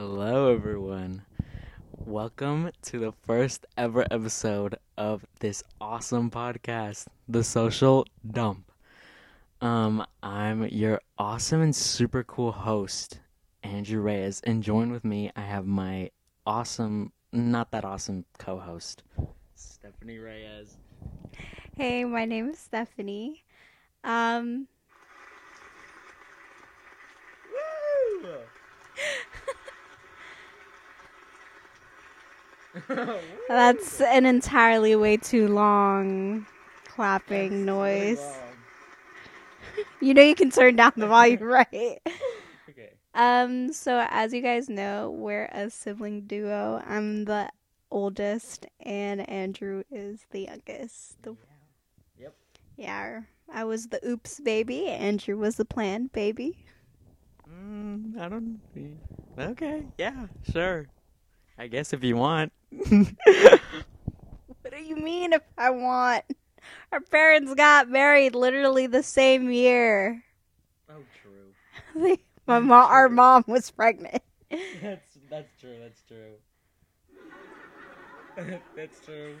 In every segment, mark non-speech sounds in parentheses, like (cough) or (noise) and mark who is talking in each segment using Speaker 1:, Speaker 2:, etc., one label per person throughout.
Speaker 1: Hello, everyone. Welcome to the first ever episode of this awesome podcast, The Social Dump. Um, I'm your awesome and super cool host, Andrew Reyes, and join with me, I have my awesome, not that awesome co-host, Stephanie Reyes.
Speaker 2: Hey, my name is Stephanie. Um, that's an entirely way too long clapping noise. (laughs) You know you can turn down the volume, (laughs) right?
Speaker 1: Okay.
Speaker 2: Um, so as you guys know, we're a sibling duo. I'm the oldest and Andrew is the youngest. The-
Speaker 1: Yep.
Speaker 2: yeah, I was the oops baby, Andrew was the planned baby.
Speaker 1: Mm, I don't. Okay. Yeah. Sure. I guess if you want. (laughs)
Speaker 2: What do you mean if I want? Our parents got married literally the same year.
Speaker 1: oh, true. (laughs)
Speaker 2: They- My mom, our mom was pregnant. (laughs)
Speaker 1: That's that's true. That's true. that's true.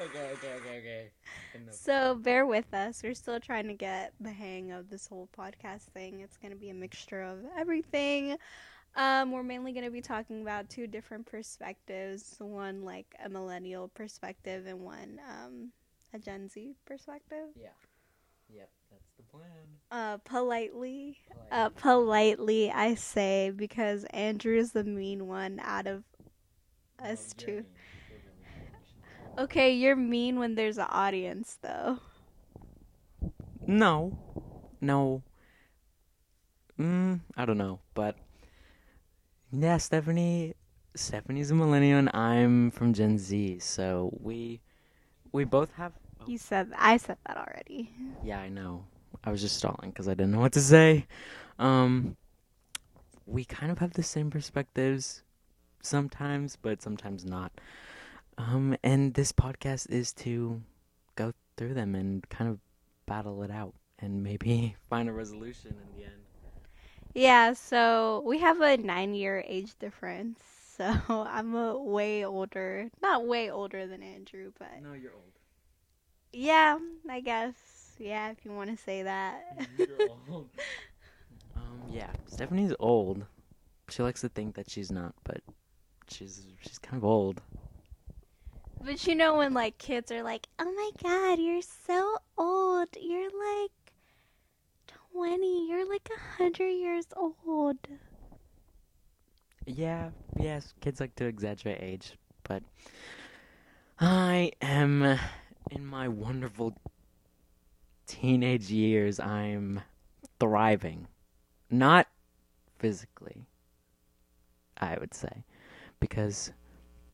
Speaker 1: okay. Okay. Okay. Okay. Enough.
Speaker 2: So bear with us. We're still trying to get the hang of this whole podcast thing. It's going to be a mixture of everything. Um, we're mainly going to be talking about two different perspectives. One like a millennial perspective and one um, a Gen Z perspective. Yeah.
Speaker 1: Yep. That's the plan.
Speaker 2: Uh, politely, uh, politely, I say because Andrew's the mean one out of us two. Okay, you're mean when there's an audience, though.
Speaker 1: No. No. Mm, I don't know, but yeah, Stephanie. Stephanie's a millennial, and I'm from Gen Z, so we we both have.
Speaker 2: You said I said that already.
Speaker 1: Yeah, I know. I was just stalling because I didn't know what to say. Um, we kind of have the same perspectives sometimes, but sometimes not. Um, and this podcast is to go through them and kind of battle it out and maybe (laughs) find a resolution in the end.
Speaker 2: Yeah, so we have a nine year age difference. (laughs) So I'm a way older, not way older than Andrew, but
Speaker 1: No, you're old.
Speaker 2: yeah, I guess. Yeah, if you want to say that. (laughs)
Speaker 1: You're old. (laughs) um, yeah, Stephanie's old. She likes to think that she's not, but she's she's kind of old.
Speaker 2: But you know when like kids are like, "Oh my god, you're so old. You're like 20. You're like a 100 years old."
Speaker 1: Yeah, yes, kids like to exaggerate age, but I am in my wonderful teenage years. I'm thriving. Not physically, I would say. Because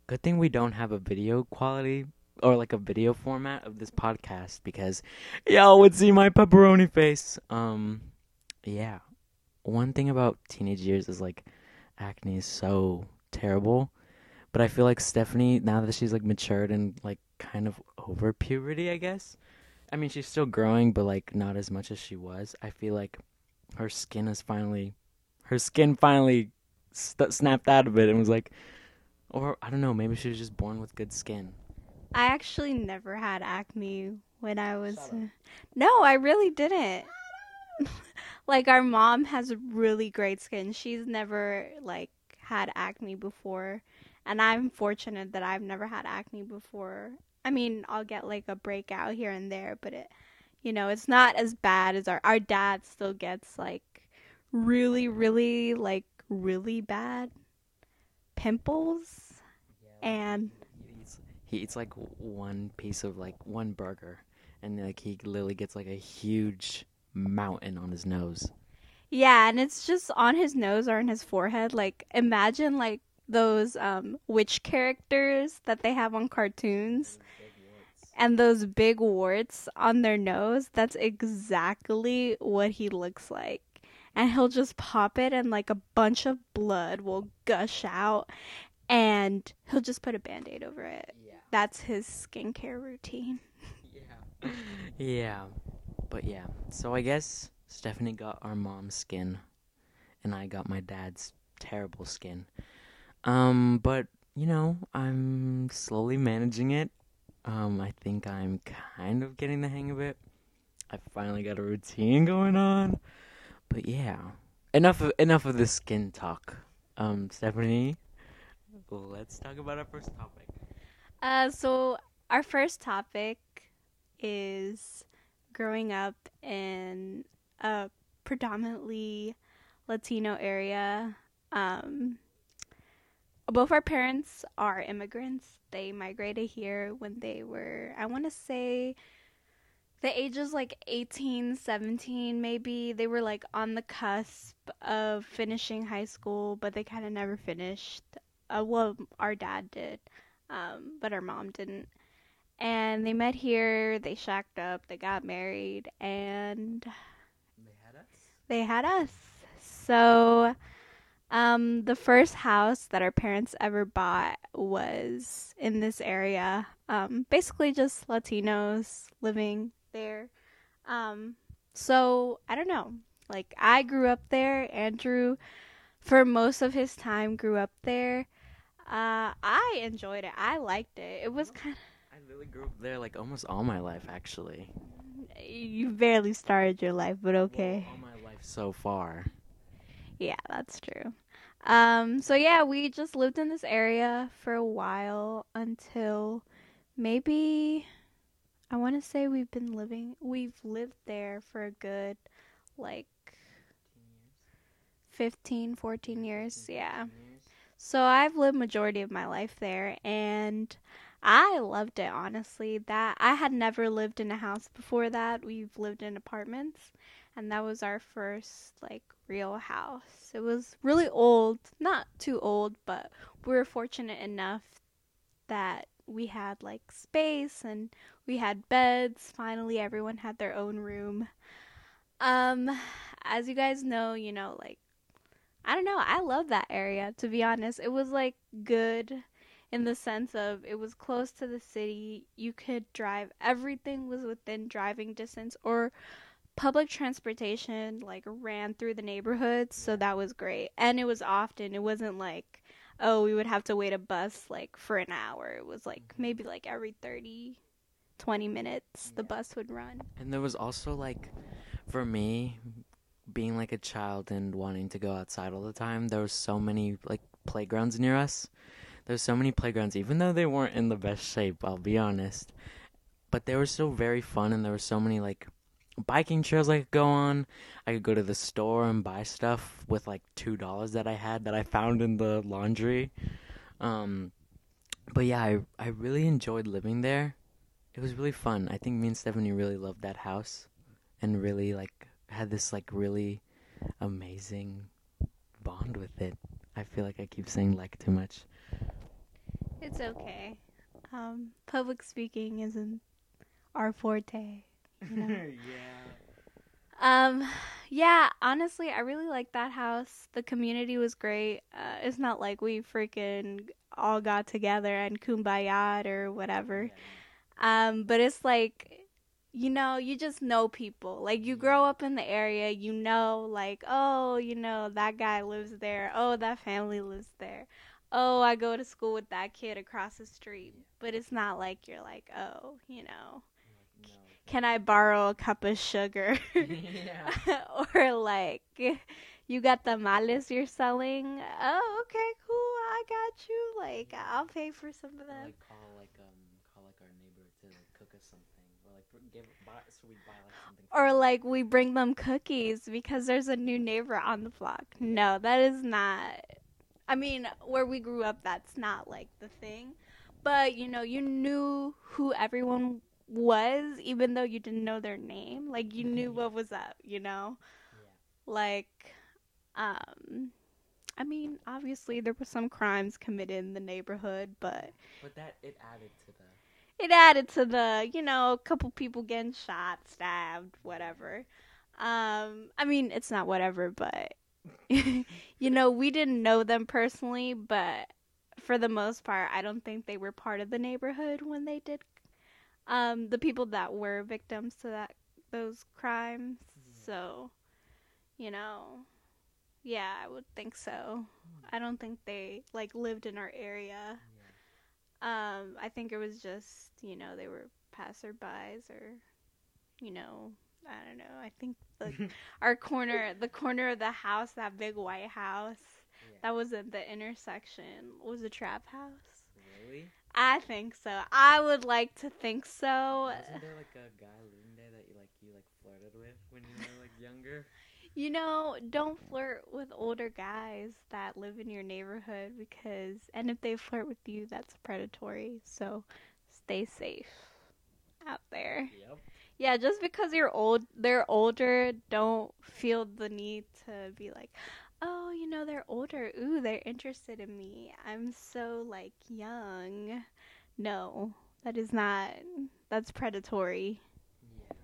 Speaker 1: good thing we don't have a video quality or like a video format of this podcast because y'all would see my pepperoni face. Um yeah. One thing about teenage years is like acne is so terrible. But I feel like Stephanie, now that she's like matured and like kind of over puberty, I guess. I mean, she's still growing, but like not as much as she was. I feel like her skin is finally, her skin finally st- snapped out of it and was like, or I don't know, maybe she was just born with good skin.
Speaker 2: I actually never had acne when I was. No, I really didn't. (laughs) like our mom has really great skin. She's never like had acne before, and I'm fortunate that I've never had acne before. I mean, I'll get like a breakout here and there, but it you know, it's not as bad as our our dad still gets like really really like really bad pimples and
Speaker 1: He eats, he eats like one piece of like one burger, and like he literally gets like a huge mountain on his nose.
Speaker 2: Yeah, and it's just on his nose or on his forehead. Like imagine like those um witch characters that they have on cartoons and those big warts on their nose. That's exactly what he looks like. And he'll just pop it and like a bunch of blood will gush out and he'll just put a band-aid over it.
Speaker 1: Yeah.
Speaker 2: That's his skincare routine.
Speaker 1: Yeah. yeah. But yeah. So I guess Stephanie got our mom's skin. and I got my dad's terrible skin. Um, but you know, I'm slowly managing it. Um, I think I'm kind of getting the hang of it. I finally got a routine going on. But yeah, enough of enough of the skin talk. Um, Stephanie, let's talk about our first topic.
Speaker 2: Uh, so our first topic is growing up in a predominantly Latino area. Um, both our parents are immigrants. They migrated here when they were, I want to say, the ages like 18, 17, maybe. They were like on the cusp of finishing high school, but they kind of never finished. Uh, well, our dad did, um, but our mom didn't. And they met here, they shacked up, they got married, and
Speaker 1: They had us.
Speaker 2: they had us. So, um, the first house that our parents ever bought was in this area. Um, basically just Latinos living there. Um, so I don't know. Like I grew up there. Andrew, for most of his time, grew up there. Uh, I enjoyed it. I liked it. It was kind of.
Speaker 1: I really grew up there like almost all my life, actually.
Speaker 2: you barely started your life, but okay.
Speaker 1: Well, all my life so far.
Speaker 2: Yeah, that's true. Um, so yeah, we just lived in this area for a while until maybe I want to say we've been living we've lived there for a good like 15, 14 years. Yeah. So I've lived majority of my life there and I loved it honestly. That I had never lived in a house before that. We've lived in apartments and that was our first like real house. It was really old, not too old, but we were fortunate enough that we had like space and we had beds. Finally everyone had their own room. Um as you guys know, you know, like I don't know, I love that area to be honest. It was like good in the sense of it was close to the city. You could drive. Everything was within driving distance or public transportation like ran through the neighborhoods, so that was great. And it was often. It wasn't like oh, we would have to wait a bus like for an hour. It was like mm-hmm. maybe like every 30 20 minutes the
Speaker 1: Yeah.
Speaker 2: bus would run.
Speaker 1: And there was also like, for me, being like a child and wanting to go outside all the time, there was so many like playgrounds near us. There's so many playgrounds, even though they weren't in the best shape. I'll be honest, but they were still very fun, and there were so many like biking trails I could go on. I could go to the store and buy stuff with like two dollars that I had that I found in the laundry. Um, but yeah, I I really enjoyed living there. It was really fun. I think me and Stephanie really loved that house, and really like had this like really amazing bond with it. I feel like I keep saying like too much.
Speaker 2: It's okay. Um public speaking isn't our forte. You know? (laughs)
Speaker 1: yeah.
Speaker 2: Um, yeah, honestly, I really like that house. The community was great. Uh, it's not like we freaking all got together and kumbaya or whatever. Um, but it's like, you know, you just know people. Like you grow up in the area, you know, like, oh, you know, that guy lives there. Oh, that family lives there. Oh, I go to school with that kid across the street. But it's not like you're like, oh, you know, can I borrow a cup of sugar? (laughs) (laughs) or like you got the males you're selling. Oh, okay, cool. I got you. Like I'll pay for some of them.
Speaker 1: like call like um call like our neighbor to like, cook us something or like br- give buy so we buy like something.
Speaker 2: Or like we bring them cookies because there's a new neighbor on the block. No, that is not. I mean, where we grew up, that's not like the thing. But you know, you knew who everyone was, even though you didn't know their name. Like you knew what was up. You know.
Speaker 1: Yeah.
Speaker 2: like um I mean, obviously there were some crimes committed in the neighborhood, but
Speaker 1: But that it added to the
Speaker 2: it added to the, you know, a couple people getting shot, stabbed, whatever. Um I mean, it's not whatever, but (laughs) you know, we didn't know them personally, but for the most part, I don't think they were part of the neighborhood when they did um the people that were victims to that those crimes. So, you know, Yeah, I would think so. I don't think they like lived in our area. Um, I think it was just, you know, they were passerbys or you know, I don't know. I think the (laughs) our corner the corner of the house, that big white house, that was at the intersection, was a trap house.
Speaker 1: Really?
Speaker 2: I think so. I would like to think so.
Speaker 1: Wasn't there like a guy living there that you like you like flirted with when you were like younger?
Speaker 2: You know, don't flirt with older guys that live in your neighborhood because, and if they flirt with you, that's predatory. So stay safe out there.
Speaker 1: Yep.
Speaker 2: Yeah, just because you're old, they're older, don't feel the need to be like, oh, you know, they're older. Ooh, they're interested in me. I'm so like young. No, that is not, that's predatory.
Speaker 1: Yeah.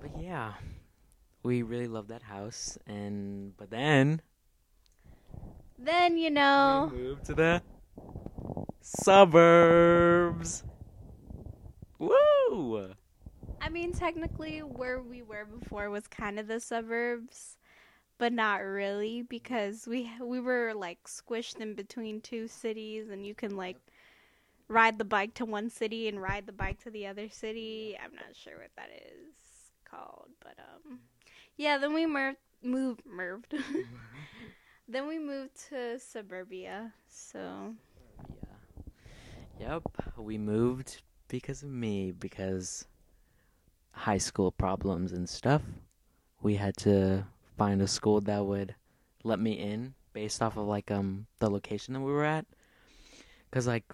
Speaker 1: But yeah, we really love that house, and but then
Speaker 2: Then, you know.
Speaker 1: we moved to the suburbs. Woo!
Speaker 2: I mean, technically, where we were before was kind of the suburbs, but not really because we we were like squished in between two cities, and you can like ride the bike to one city and ride the bike to the other city. I'm not sure what that is called, but um, yeah. Then we moved, moved, (laughs) then we moved to suburbia. So
Speaker 1: Yeah. Yep, we moved because of me because high school problems and stuff. We had to find a school that would let me in based off of like um the location that we were at. Cuz like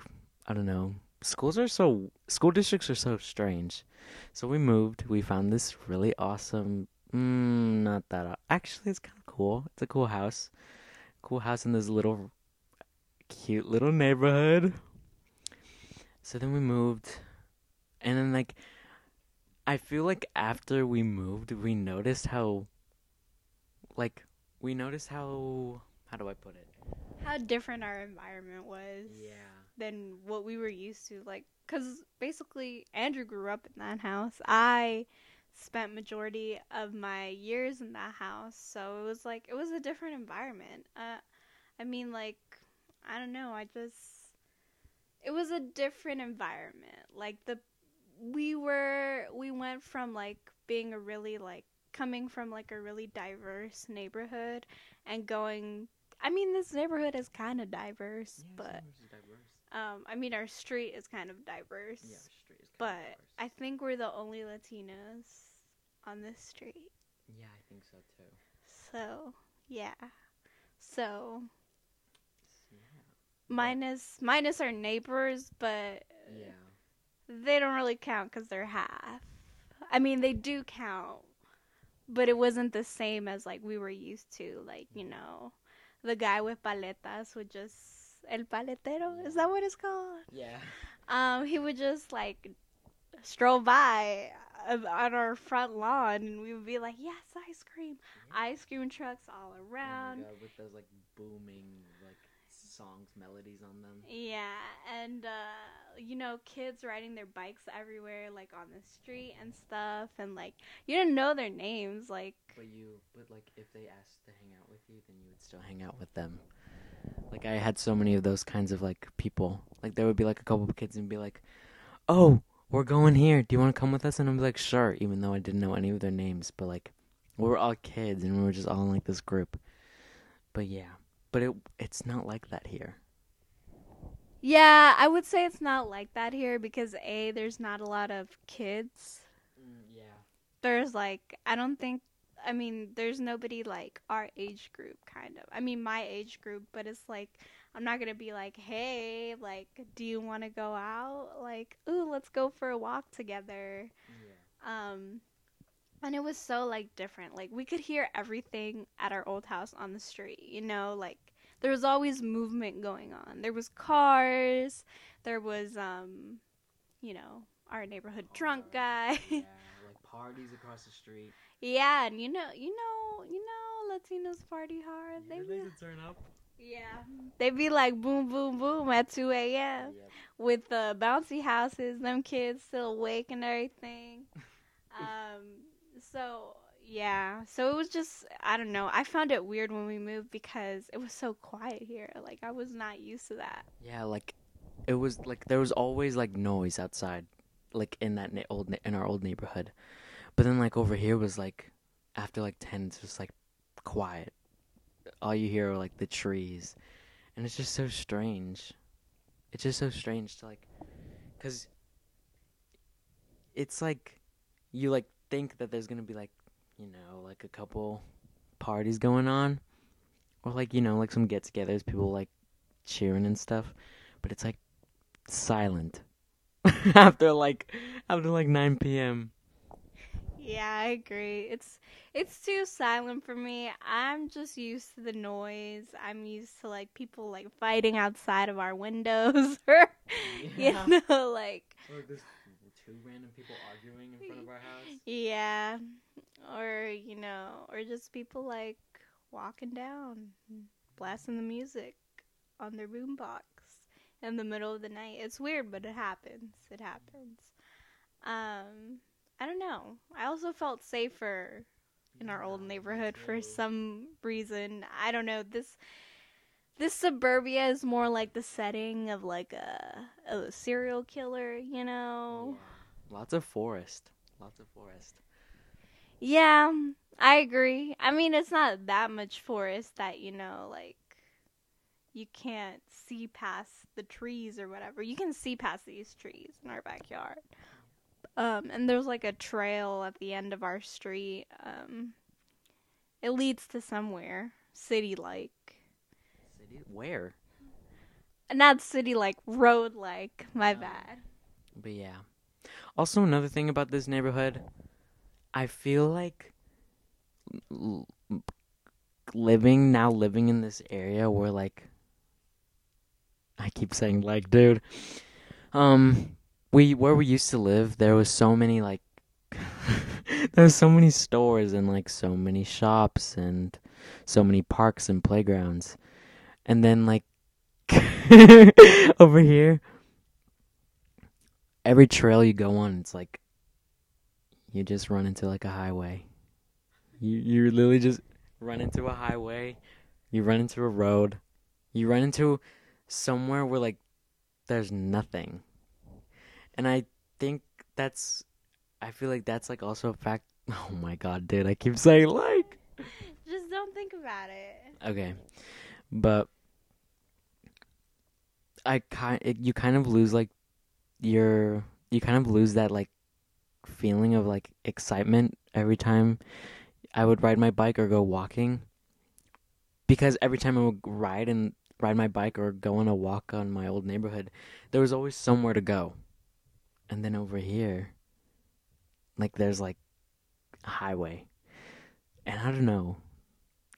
Speaker 1: I don't know, schools are so school districts are so strange. So we moved, we found this really awesome mm, not that actually it's kind of cool. It's a cool house. Cool house in this little cute little neighborhood. So then we moved, and then like, I feel like after we moved, we noticed how, like, we noticed how how do I put it?
Speaker 2: how different our environment was. Yeah. Than what we were used to like cuz basically Andrew grew up in that house. I spent majority of my years in that house. So it was like it was a different environment. Uh I mean like I don't know, I just it was a different environment. Like the we were we went from like being a really like coming from like a really diverse neighborhood and going I mean this neighborhood is kind of diverse, but um, I mean, our street is kind of diverse, Yeah, street is but I think we're the only Latinos on this street.
Speaker 1: yeah, I think so too.
Speaker 2: So, yeah. So, minus minus our neighbors, but
Speaker 1: Yeah,
Speaker 2: they don't really count because they're half. I mean, they do count, but it wasn't the same as like we were used to. Like, you know, the guy with paletas would just el paletero. Is that what it's called?
Speaker 1: yeah,
Speaker 2: um, he would just like stroll by on our front lawn, and we would be like, "Yes, ice cream!" Ice cream trucks all around.
Speaker 1: Oh with those like booming like songs, melodies on them.
Speaker 2: Yeah, and uh, you know, kids riding their bikes everywhere, like on the street and stuff, and like you didn't know their names, like
Speaker 1: But you, but like, if they asked to hang out with you, then you would still hang out with them. Like I had so many of those kinds of like people. Like there would be like a couple of kids and be like, "Oh, we're going here. Do you want to come with us?" And I'm like, "Sure," even though I didn't know any of their names. But like, we were all kids and we were just all in like this group. But yeah, but it it's not like that here.
Speaker 2: yeah, I would say it's not like that here because a there's not a lot of kids.
Speaker 1: Mm, yeah.
Speaker 2: there's like I don't think I mean there's nobody like our age group kind of. I mean my age group, but it's like I'm not going to be like, "Hey, like do you want to go out? Like, ooh, let's go for a walk together."
Speaker 1: Yeah.
Speaker 2: Um and it was so like different. Like we could hear everything at our old house on the street, you know, like there was always movement going on. There was cars, there was um you know, our neighborhood drunk guy.
Speaker 1: yeah, like (laughs) parties across the street.
Speaker 2: Yeah, and you know, you know, you know, Latinos party hard. They
Speaker 1: turn up.
Speaker 2: Yeah, they be like boom, boom, boom at two a.m.
Speaker 1: Yep.
Speaker 2: with the bouncy houses. Them kids still awake and everything. (laughs) um, so Yeah, so it was just I don't know. I found it weird when we moved because it was so quiet here. Like I was not used to that.
Speaker 1: Yeah, like it was like there was always like noise outside, like in that na- old na- in our old neighborhood. But then like over here was like after like ten, it's just like quiet. All you hear are like the trees, and it's just so strange. It's just so strange to like, cause it's like you like think that there's gonna be like you know like a couple parties going on, or like you know like some get-togethers, people like cheering and stuff, but it's like silent (laughs) after like after like 9 p.m.
Speaker 2: Yeah, I agree. It's it's too silent for me. I'm just used to the noise. I'm used to like people like fighting outside of our windows (laughs) or
Speaker 1: Yeah.
Speaker 2: you know like (laughs)
Speaker 1: Or there's two random people arguing in front of our house.
Speaker 2: yeah or you know or just people like walking down blasting the music on their boombox in the middle of the night. It's weird, but it happens. It happens. Um I don't know. I also felt safer in our old neighborhood for some reason. I don't know. This this suburbia is more like the setting of like a, a serial killer, you know.
Speaker 1: Lots of forest. Lots of forest.
Speaker 2: Yeah, I agree. I mean, it's not that much forest that, you know, like you can't see past the trees or whatever. You can see past these trees in our backyard. Um, and there's like a trail at the end of our street. Um, it leads to somewhere city like.
Speaker 1: City? Where?
Speaker 2: Not city like, road like. My
Speaker 1: Oh.
Speaker 2: bad.
Speaker 1: But yeah. Also, another thing about this neighborhood, I feel like l- living now living in this area where like I keep saying like, dude. Um, we where we used to live, there was so many like (laughs) there was so many stores and like so many shops and so many parks and playgrounds, and then like (laughs) over here every trail you go on, it's like you just run into like a highway. You you literally just run into a highway. You run into a road. You run into somewhere where like there's nothing. And I think that's I feel like that's like also a fact. (laughs) Oh my god, dude, I keep saying like
Speaker 2: Just don't think about it.
Speaker 1: Okay, but I kind it, you kind of lose like your you kind of lose that like feeling of like excitement every time I would ride my bike or go walking because every time I would ride and ride my bike or go on a walk on my old neighborhood, there was always somewhere to go. And then over here, like there's like a highway, and I don't know.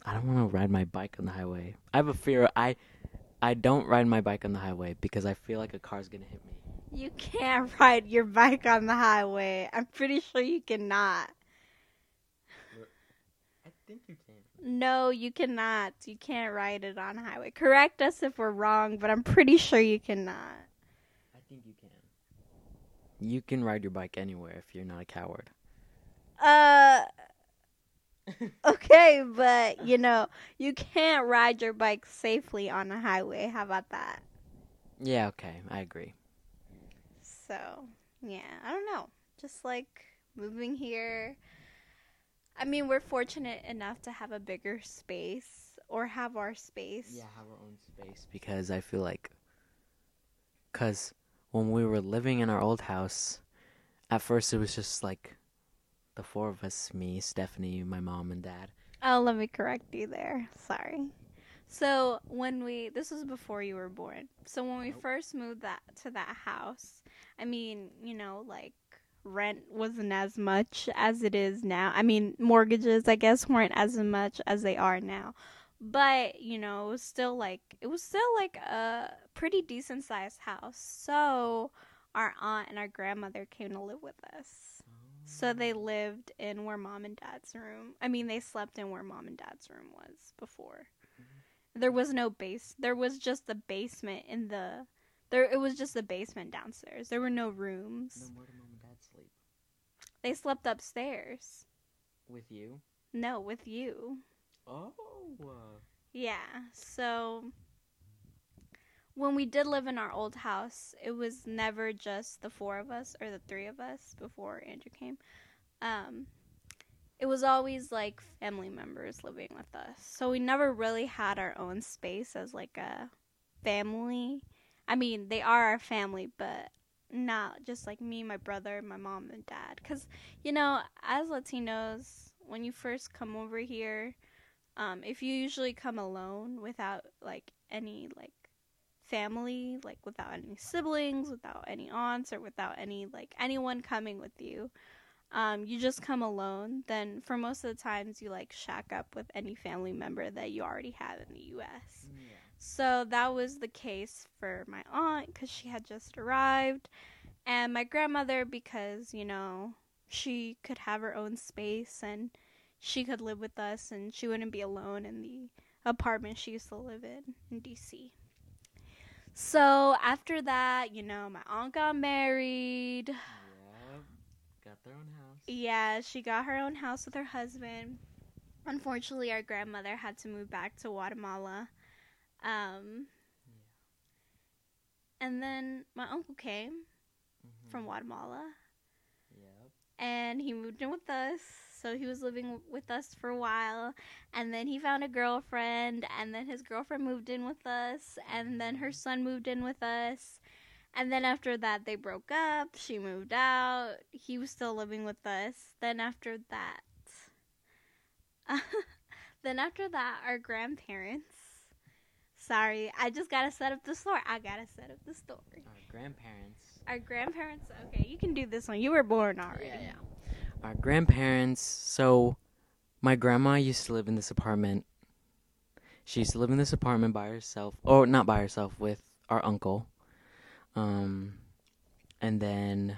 Speaker 1: I don't want to ride my bike on the highway. I have a fear. I I don't ride my bike on the highway because I feel like a car's gonna hit me.
Speaker 2: You can't (laughs) ride your bike on the highway. I'm pretty sure you cannot.
Speaker 1: I think you can.
Speaker 2: No, you cannot. You can't ride it on highway. Correct us if we're wrong, but I'm pretty sure you cannot.
Speaker 1: I think you can. You can ride your bike anywhere if you're not a coward.
Speaker 2: Uh (laughs) okay, but you know, you can't ride your bike safely on a highway. How about that?
Speaker 1: Yeah, okay, I agree.
Speaker 2: So, yeah, I don't know. Just like moving here. I mean, we're fortunate enough to have a bigger space or have our space.
Speaker 1: Yeah, have our own space because I feel like, cause when we were living in our old house, at first it was just like the four of us, me, Stephanie, my mom, and dad.
Speaker 2: Oh, let me correct you there. Sorry. So when we this was before you were born. So when we first moved that to that house, I mean, you know, like rent wasn't as much as it is now. I mean, mortgages I guess weren't as much as they are now. But, you know, it was still like it was still like a pretty decent sized house. So our aunt and our grandmother came to live with us. So they oh. lived in where mom and dad's room. I mean, they slept in where mom and dad's room was before. Mm-hmm. There was no base. There was just the basement in the. There, it was just the basement downstairs. There were no rooms.
Speaker 1: Then where did mom and dad sleep?
Speaker 2: They slept upstairs.
Speaker 1: With you?
Speaker 2: No, with you.
Speaker 1: Oh.
Speaker 2: Yeah. So when we did live in our old house, it was never just the four of us or the three of us before Andrew came. Um it was always like family members living with us. So we never really had our own space as like a family. I mean, they are our family, but not just like me, my brother, my mom, and dad. Because, you know, as Latinos, when you first come over here, um, if you usually come alone without like any like family, like without any siblings, without any aunts, or without any like anyone coming with you, um, you just come alone, then for most of the times you like shack up with any family member that you already have in the U.S.
Speaker 1: Yeah.
Speaker 2: So that was the case for my aunt because she had just arrived, and my grandmother because you know she could have her own space and she could live with us and she wouldn't be alone in the apartment she used to live in in DC. So after that, you know, my aunt got married.
Speaker 1: Yeah. Got their own house.
Speaker 2: Yeah, she got her own house with her husband. Unfortunately, our grandmother had to move back to Guatemala. Um, and then my uncle came
Speaker 1: Mhm.
Speaker 2: from Guatemala
Speaker 1: Yep.
Speaker 2: and he moved in with us. So he was living with us for a while. And then he found a girlfriend. And then his girlfriend moved in with us. And then her son moved in with us. And then after that, they broke up. She moved out. He was still living with us. Then after that, (laughs) then after that, our grandparents. Sorry, I just gotta set up the story. I gotta set up the story.
Speaker 1: Our grandparents.
Speaker 2: Our grandparents. Okay, you can do this one. You were born already.
Speaker 1: Yeah, yeah. Our grandparents. So, my grandma used to live in this apartment. She used to live in this apartment by herself, or not by herself, with our uncle. Um, and then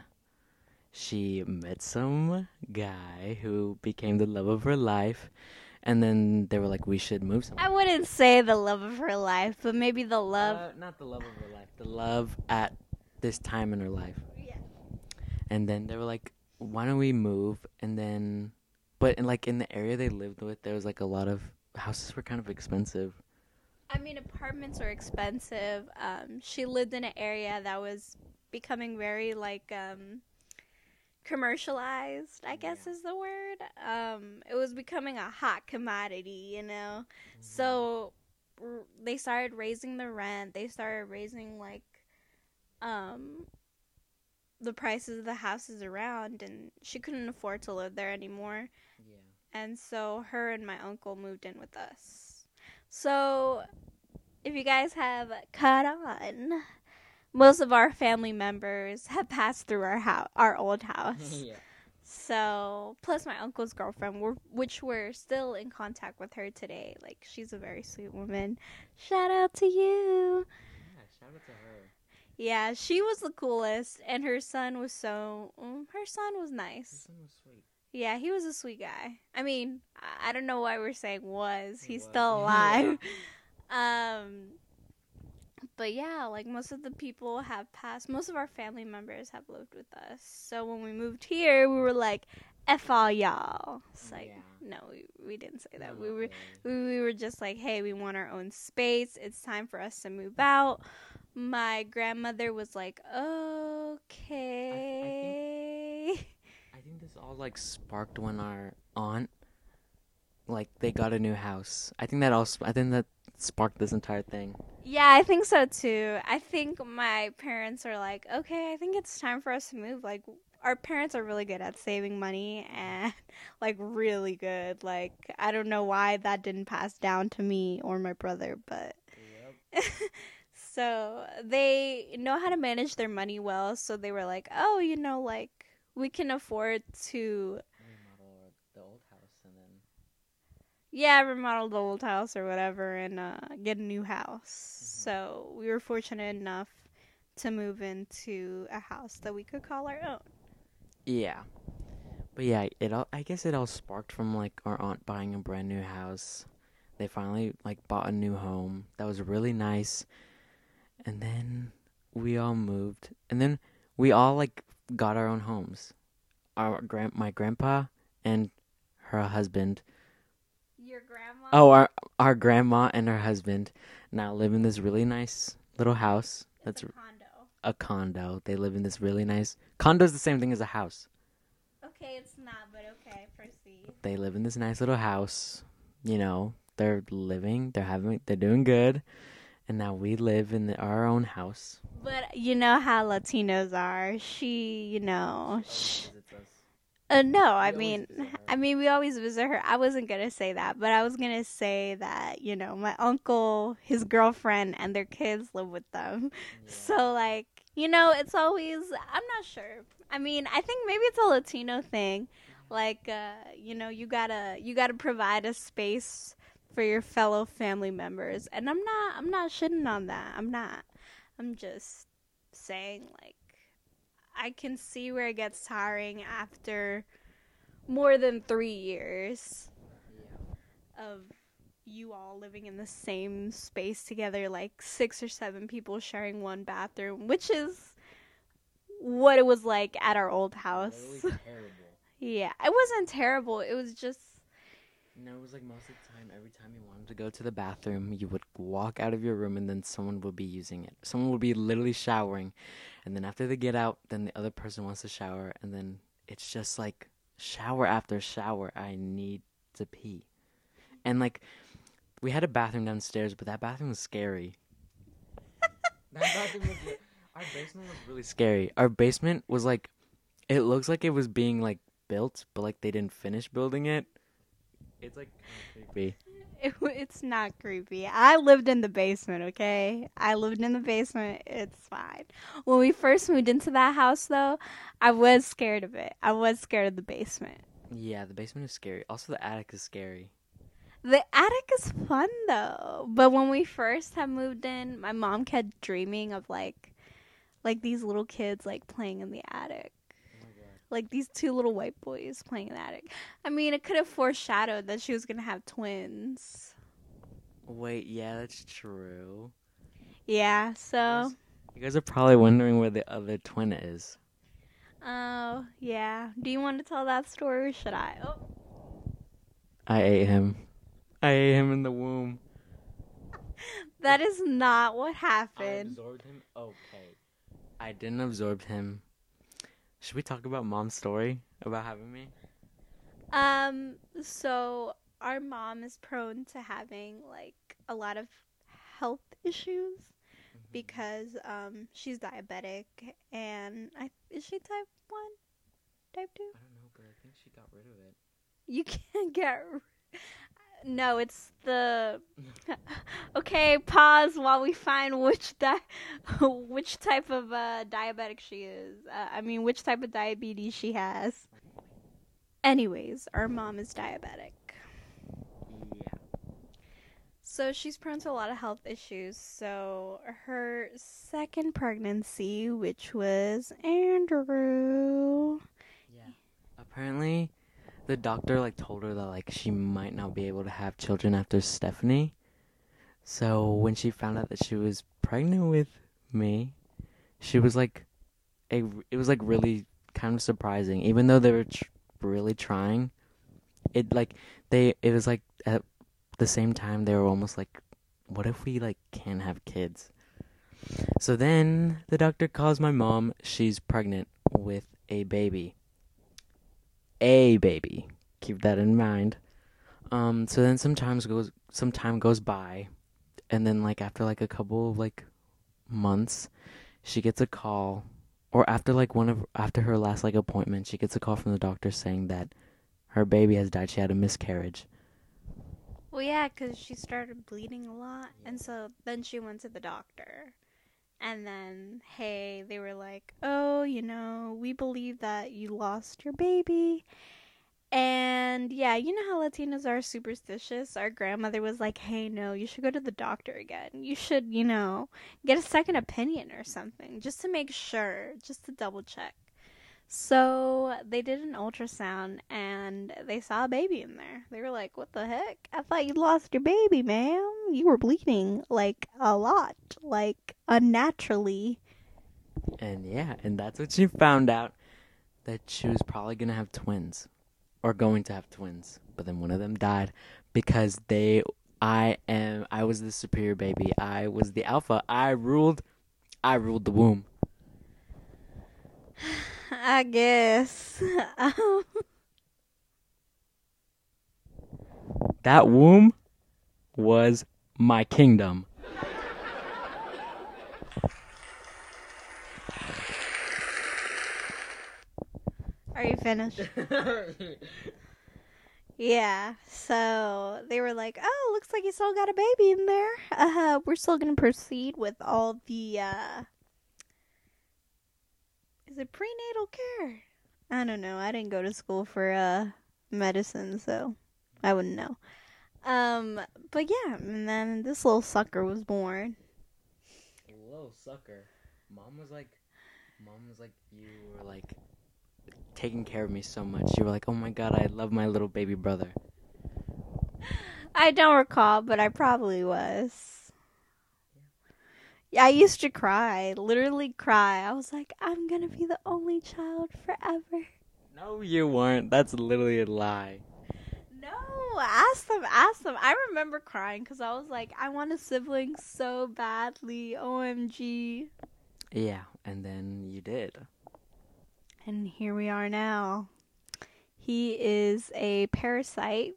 Speaker 1: she met some guy who became the love of her life. And then they were like, "We should move somewhere."
Speaker 2: I wouldn't say the love of her life, but maybe the love.
Speaker 1: Uh, not the love of her life. The love at this time in her life.
Speaker 2: yeah.
Speaker 1: and then they were like why don't we move and then but in like in the area they lived with there was like a lot of houses were kind of expensive
Speaker 2: I mean, apartments are expensive. Um, she lived in an area that was becoming very like um, commercialized. I guess
Speaker 1: Yeah.
Speaker 2: is the word. Um, it was becoming a hot commodity, you know. So r- they started raising the rent. They started raising like um the prices of the houses around and she couldn't afford to live there anymore.
Speaker 1: yeah
Speaker 2: And so her and my uncle moved in with us. So if you guys have caught on, most of our family members have passed through our house, our old house. (laughs)
Speaker 1: yeah
Speaker 2: So, plus my uncle's girlfriend, we're, which we're still in contact with her today. Like, she's a very sweet woman. Shout out to you.
Speaker 1: yeah shout out to her
Speaker 2: Yeah, she was the coolest, and her son was so. mm, Her son was nice.
Speaker 1: one was sweet
Speaker 2: Yeah, he was a sweet guy. I mean, I- don't know why we're saying was.
Speaker 1: He
Speaker 2: He's still (laughs) alive. um, but yeah, like most of the people have passed. Most of our family members have lived with us. So when we moved here, we were like, "F all y'all." It's like,
Speaker 1: Yeah.
Speaker 2: no, we we didn't say that.
Speaker 1: No,
Speaker 2: we were we, we were just like, hey, we want our own space. It's time for us to move out. My grandmother was like, okay.
Speaker 1: i think this all like sparked when our aunt like they got a new house i think that all i think that sparked this entire thing
Speaker 2: Yeah, I think so too. I think my parents are like, okay, I think it's time for us to move. Like, our parents are really good at saving money and, (laughs) like, really good. Like, I don't know why that didn't pass down to me or my brother, but. (laughs) so they know how to manage their money well. So they were like, oh, you know, like, we can afford to
Speaker 1: remodel the old house and then
Speaker 2: yeah, remodel the old house or whatever and uh, get a new house. So we were fortunate enough to move into a house that we could call our own.
Speaker 1: Yeah. But yeah, it all I guess it all sparked from like our aunt buying a brand new house. They finally like bought a new home. That was really nice. And then we all moved. And then we all like got our own homes. Our grand my grandpa and her husband.
Speaker 2: Your grandma?
Speaker 1: Oh, our our grandma and her husband now live in this really nice little house. That's
Speaker 2: a condo.
Speaker 1: a condo. They live in this really nice condo. Is the same thing as a house.
Speaker 2: Okay, it's not, but okay, proceed.
Speaker 1: They live in this nice little house. You know, they're living, they're having, they're doing good, and now we live in the, our own house.
Speaker 2: But you know how Latinos are. She, you know, sh- uh, no, I mean. I mean, we always visit her. I wasn't gonna say that, but I was gonna say that you know, my uncle, his girlfriend, and their kids live with them. So like, you know, it's always. I'm not sure. I mean, I think maybe it's a Latino thing. Like, uh, you know, you gotta you gotta provide a space for your fellow family members, and I'm not I'm not shitting on that. I'm not. I'm just saying like I can see where it gets tiring after more than three years of you all living in the same space together, like six or seven people sharing one bathroom, which is what it was like at our old house. (laughs)
Speaker 1: terrible.
Speaker 2: yeah, it wasn't terrible. It was just
Speaker 1: No, it was like most of the time, every time you wanted to go to the bathroom, you would walk out of your room and then someone would be using it. Someone would be literally showering, and then after they get out, then the other person wants to shower, and then it's just like shower after shower. I need to pee. And like, we had a bathroom downstairs, but that bathroom was scary. (laughs) that bathroom was. li- Our basement was really scary. Our basement was like, it looks like it was being like built, but like they didn't finish building it. It's like creepy. (laughs)
Speaker 2: it, it's not creepy. I lived in the basement, okay? I lived in the basement. It's fine. When we first moved into that house, though, I was scared of it. I was scared of the basement.
Speaker 1: Yeah, the basement is scary. Also, the attic is scary.
Speaker 2: The attic is fun, though. But when we first had moved in, my mom kept dreaming of like, like these little kids like playing in the attic. Like these two little white boys playing in the attic. I mean, it could have foreshadowed that she was gonna have twins.
Speaker 1: Wait, yeah, that's true.
Speaker 2: Yeah, so.
Speaker 1: You guys are probably wondering where the other twin is.
Speaker 2: Oh, yeah. Do you want to tell that story or should I? Oh,
Speaker 1: I ate him. I ate him in the womb.
Speaker 2: that is not what
Speaker 1: I
Speaker 2: happened.
Speaker 1: absorbed him. Okay. I didn't absorb him. Should we talk about mom's story about having me?
Speaker 2: Um, so our mom is prone to having like a lot of health issues because um she's diabetic and I is she type 1? Type 2?
Speaker 1: I don't know, but I think she got rid of it.
Speaker 2: You (laughs) can't get No, it's the (laughs) Okay, pause while we find which di- (laughs) which type of uh, diabetic she is. Uh, I mean, which type of diabetes she has. Anyways, our mom is diabetic.
Speaker 1: Yeah.
Speaker 2: So she's prone to a lot of health issues. So her second pregnancy, which was Andrew.
Speaker 1: Yeah. Apparently, the doctor like told her that like she might not be able to have children after Stephanie. So when she found out that she was pregnant with me, she was like, a, it was like really kind of surprising. Even though they were tr- really trying, it like they it was like at the same time they were almost like, what if we like can't have kids? So then the doctor calls my mom. She's pregnant with a baby. A baby. Keep that in mind. Um. So then sometimes goes some time goes by, and then like after like a couple of like months, she gets a call, or after like one of after her last like appointment, she gets a call from the doctor saying that her baby has died. She had a miscarriage.
Speaker 2: Well, yeah, because she started bleeding a lot, and so then she went to the doctor. And then, hey, they were like, oh, you know, we believe that you lost your baby. And yeah, you know how Latinos are superstitious? Our grandmother was like, hey, no, you should go to the doctor again. You should, you know, get a second opinion or something just to make sure, just to double check. So they did an ultrasound and they saw a baby in there. They were like, What the heck? I thought you lost your baby, ma'am. You were bleeding like a lot, like unnaturally.
Speaker 1: And yeah, and that's what she found out that she was probably gonna have twins. or going to have twins, but then one of them died because they I am I was the superior baby. I was the alpha. I ruled I ruled the womb. (sighs)
Speaker 2: I guess. (laughs)
Speaker 1: That womb was my kingdom.
Speaker 2: Are you finished? Yeah. So they were like, "Oh, looks like you still got a baby in there. Uh, we're still gonna proceed with all the uh, is it prenatal care? I don't know. I didn't go to school for uh medicine, so I wouldn't know. Um, but yeah, and then this little sucker was born.
Speaker 1: Little sucker. Mom was like, mom was like, you were like taking care of me so much. You were like, oh my god, I love my little baby brother.
Speaker 2: I don't recall, but I probably was. Yeah, I used to cry, literally cry. I was like, I'm gonna be the only child forever.
Speaker 1: No, you weren't. That's literally a lie.
Speaker 2: Ask them, ask them. I remember crying because I was like, I want a sibling so badly. OMG.
Speaker 1: Yeah, and then you did.
Speaker 2: And here we are now. He is a parasite.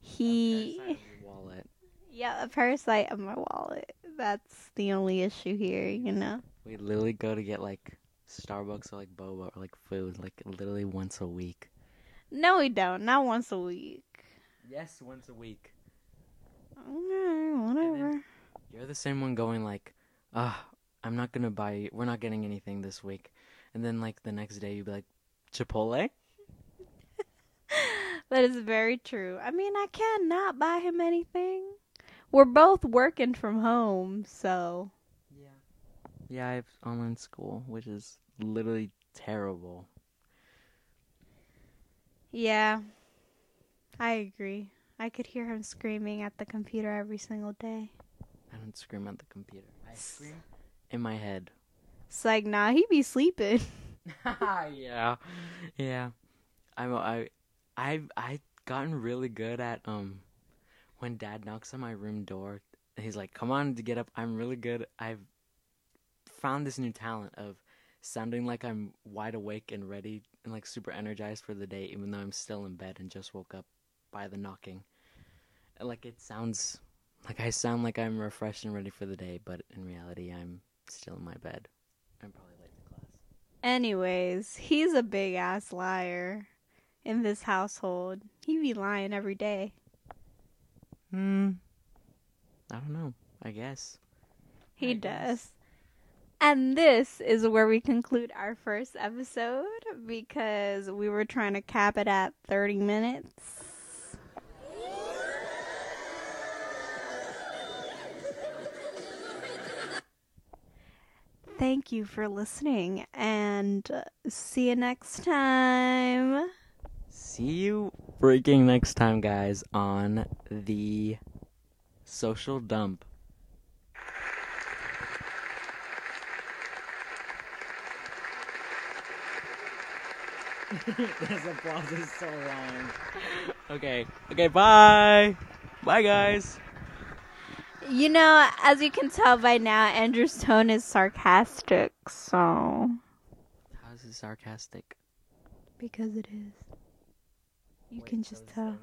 Speaker 2: He.
Speaker 1: wallet.
Speaker 2: Yeah, a parasite of my wallet. That's the only issue here, you know?
Speaker 1: We literally go to get like Starbucks or like boba or like food like literally once a week.
Speaker 2: No, we don't. Not once a week.
Speaker 1: Yes, once a week.
Speaker 2: Okay, whatever.
Speaker 1: You're the same one going like, ah, I'm not gonna buy. We're not getting anything this week, and then like the next day you'd be like, Chipotle. (laughs)
Speaker 2: That is very true. I mean, I cannot buy him anything. We're both working from home, so.
Speaker 1: Yeah. Yeah, I have online school, which is literally terrible.
Speaker 2: Yeah. I agree. I could hear him screaming at the computer every single day.
Speaker 1: I don't scream at the computer. I scream in my head.
Speaker 2: It's like, nah, he be sleeping. (laughs) (laughs)
Speaker 1: yeah, yeah. I'm I, I've I gotten really good at um, when Dad knocks on my room door, he's like, "Come on, to get up." I'm really good. I've found this new talent of sounding like I'm wide awake and ready and like super energized for the day, even though I'm still in bed and just woke up by the knocking. And, Like it sounds like I sound like I'm refreshed and ready for the day, but in reality, I'm still in my bed. I'm probably late to class.
Speaker 2: Anyways, he's a big ass liar in this household. He be lying every day.
Speaker 1: Hmm. I don't know. I guess.
Speaker 2: He
Speaker 1: I guess.
Speaker 2: And this is where we conclude our first episode because we were trying to cap it at 30 minutes. Thank you for listening and see you next time.
Speaker 1: See you freaking next time, guys, on the social dump. (laughs) this applause is so long. Okay. Okay. Bye. Bye, guys.
Speaker 2: You know, as you can tell by now, Andrew's tone is sarcastic, so.
Speaker 1: How is it sarcastic?
Speaker 2: Because it is. You
Speaker 1: Wait,
Speaker 2: can
Speaker 1: so
Speaker 2: just
Speaker 1: this is the
Speaker 2: tell.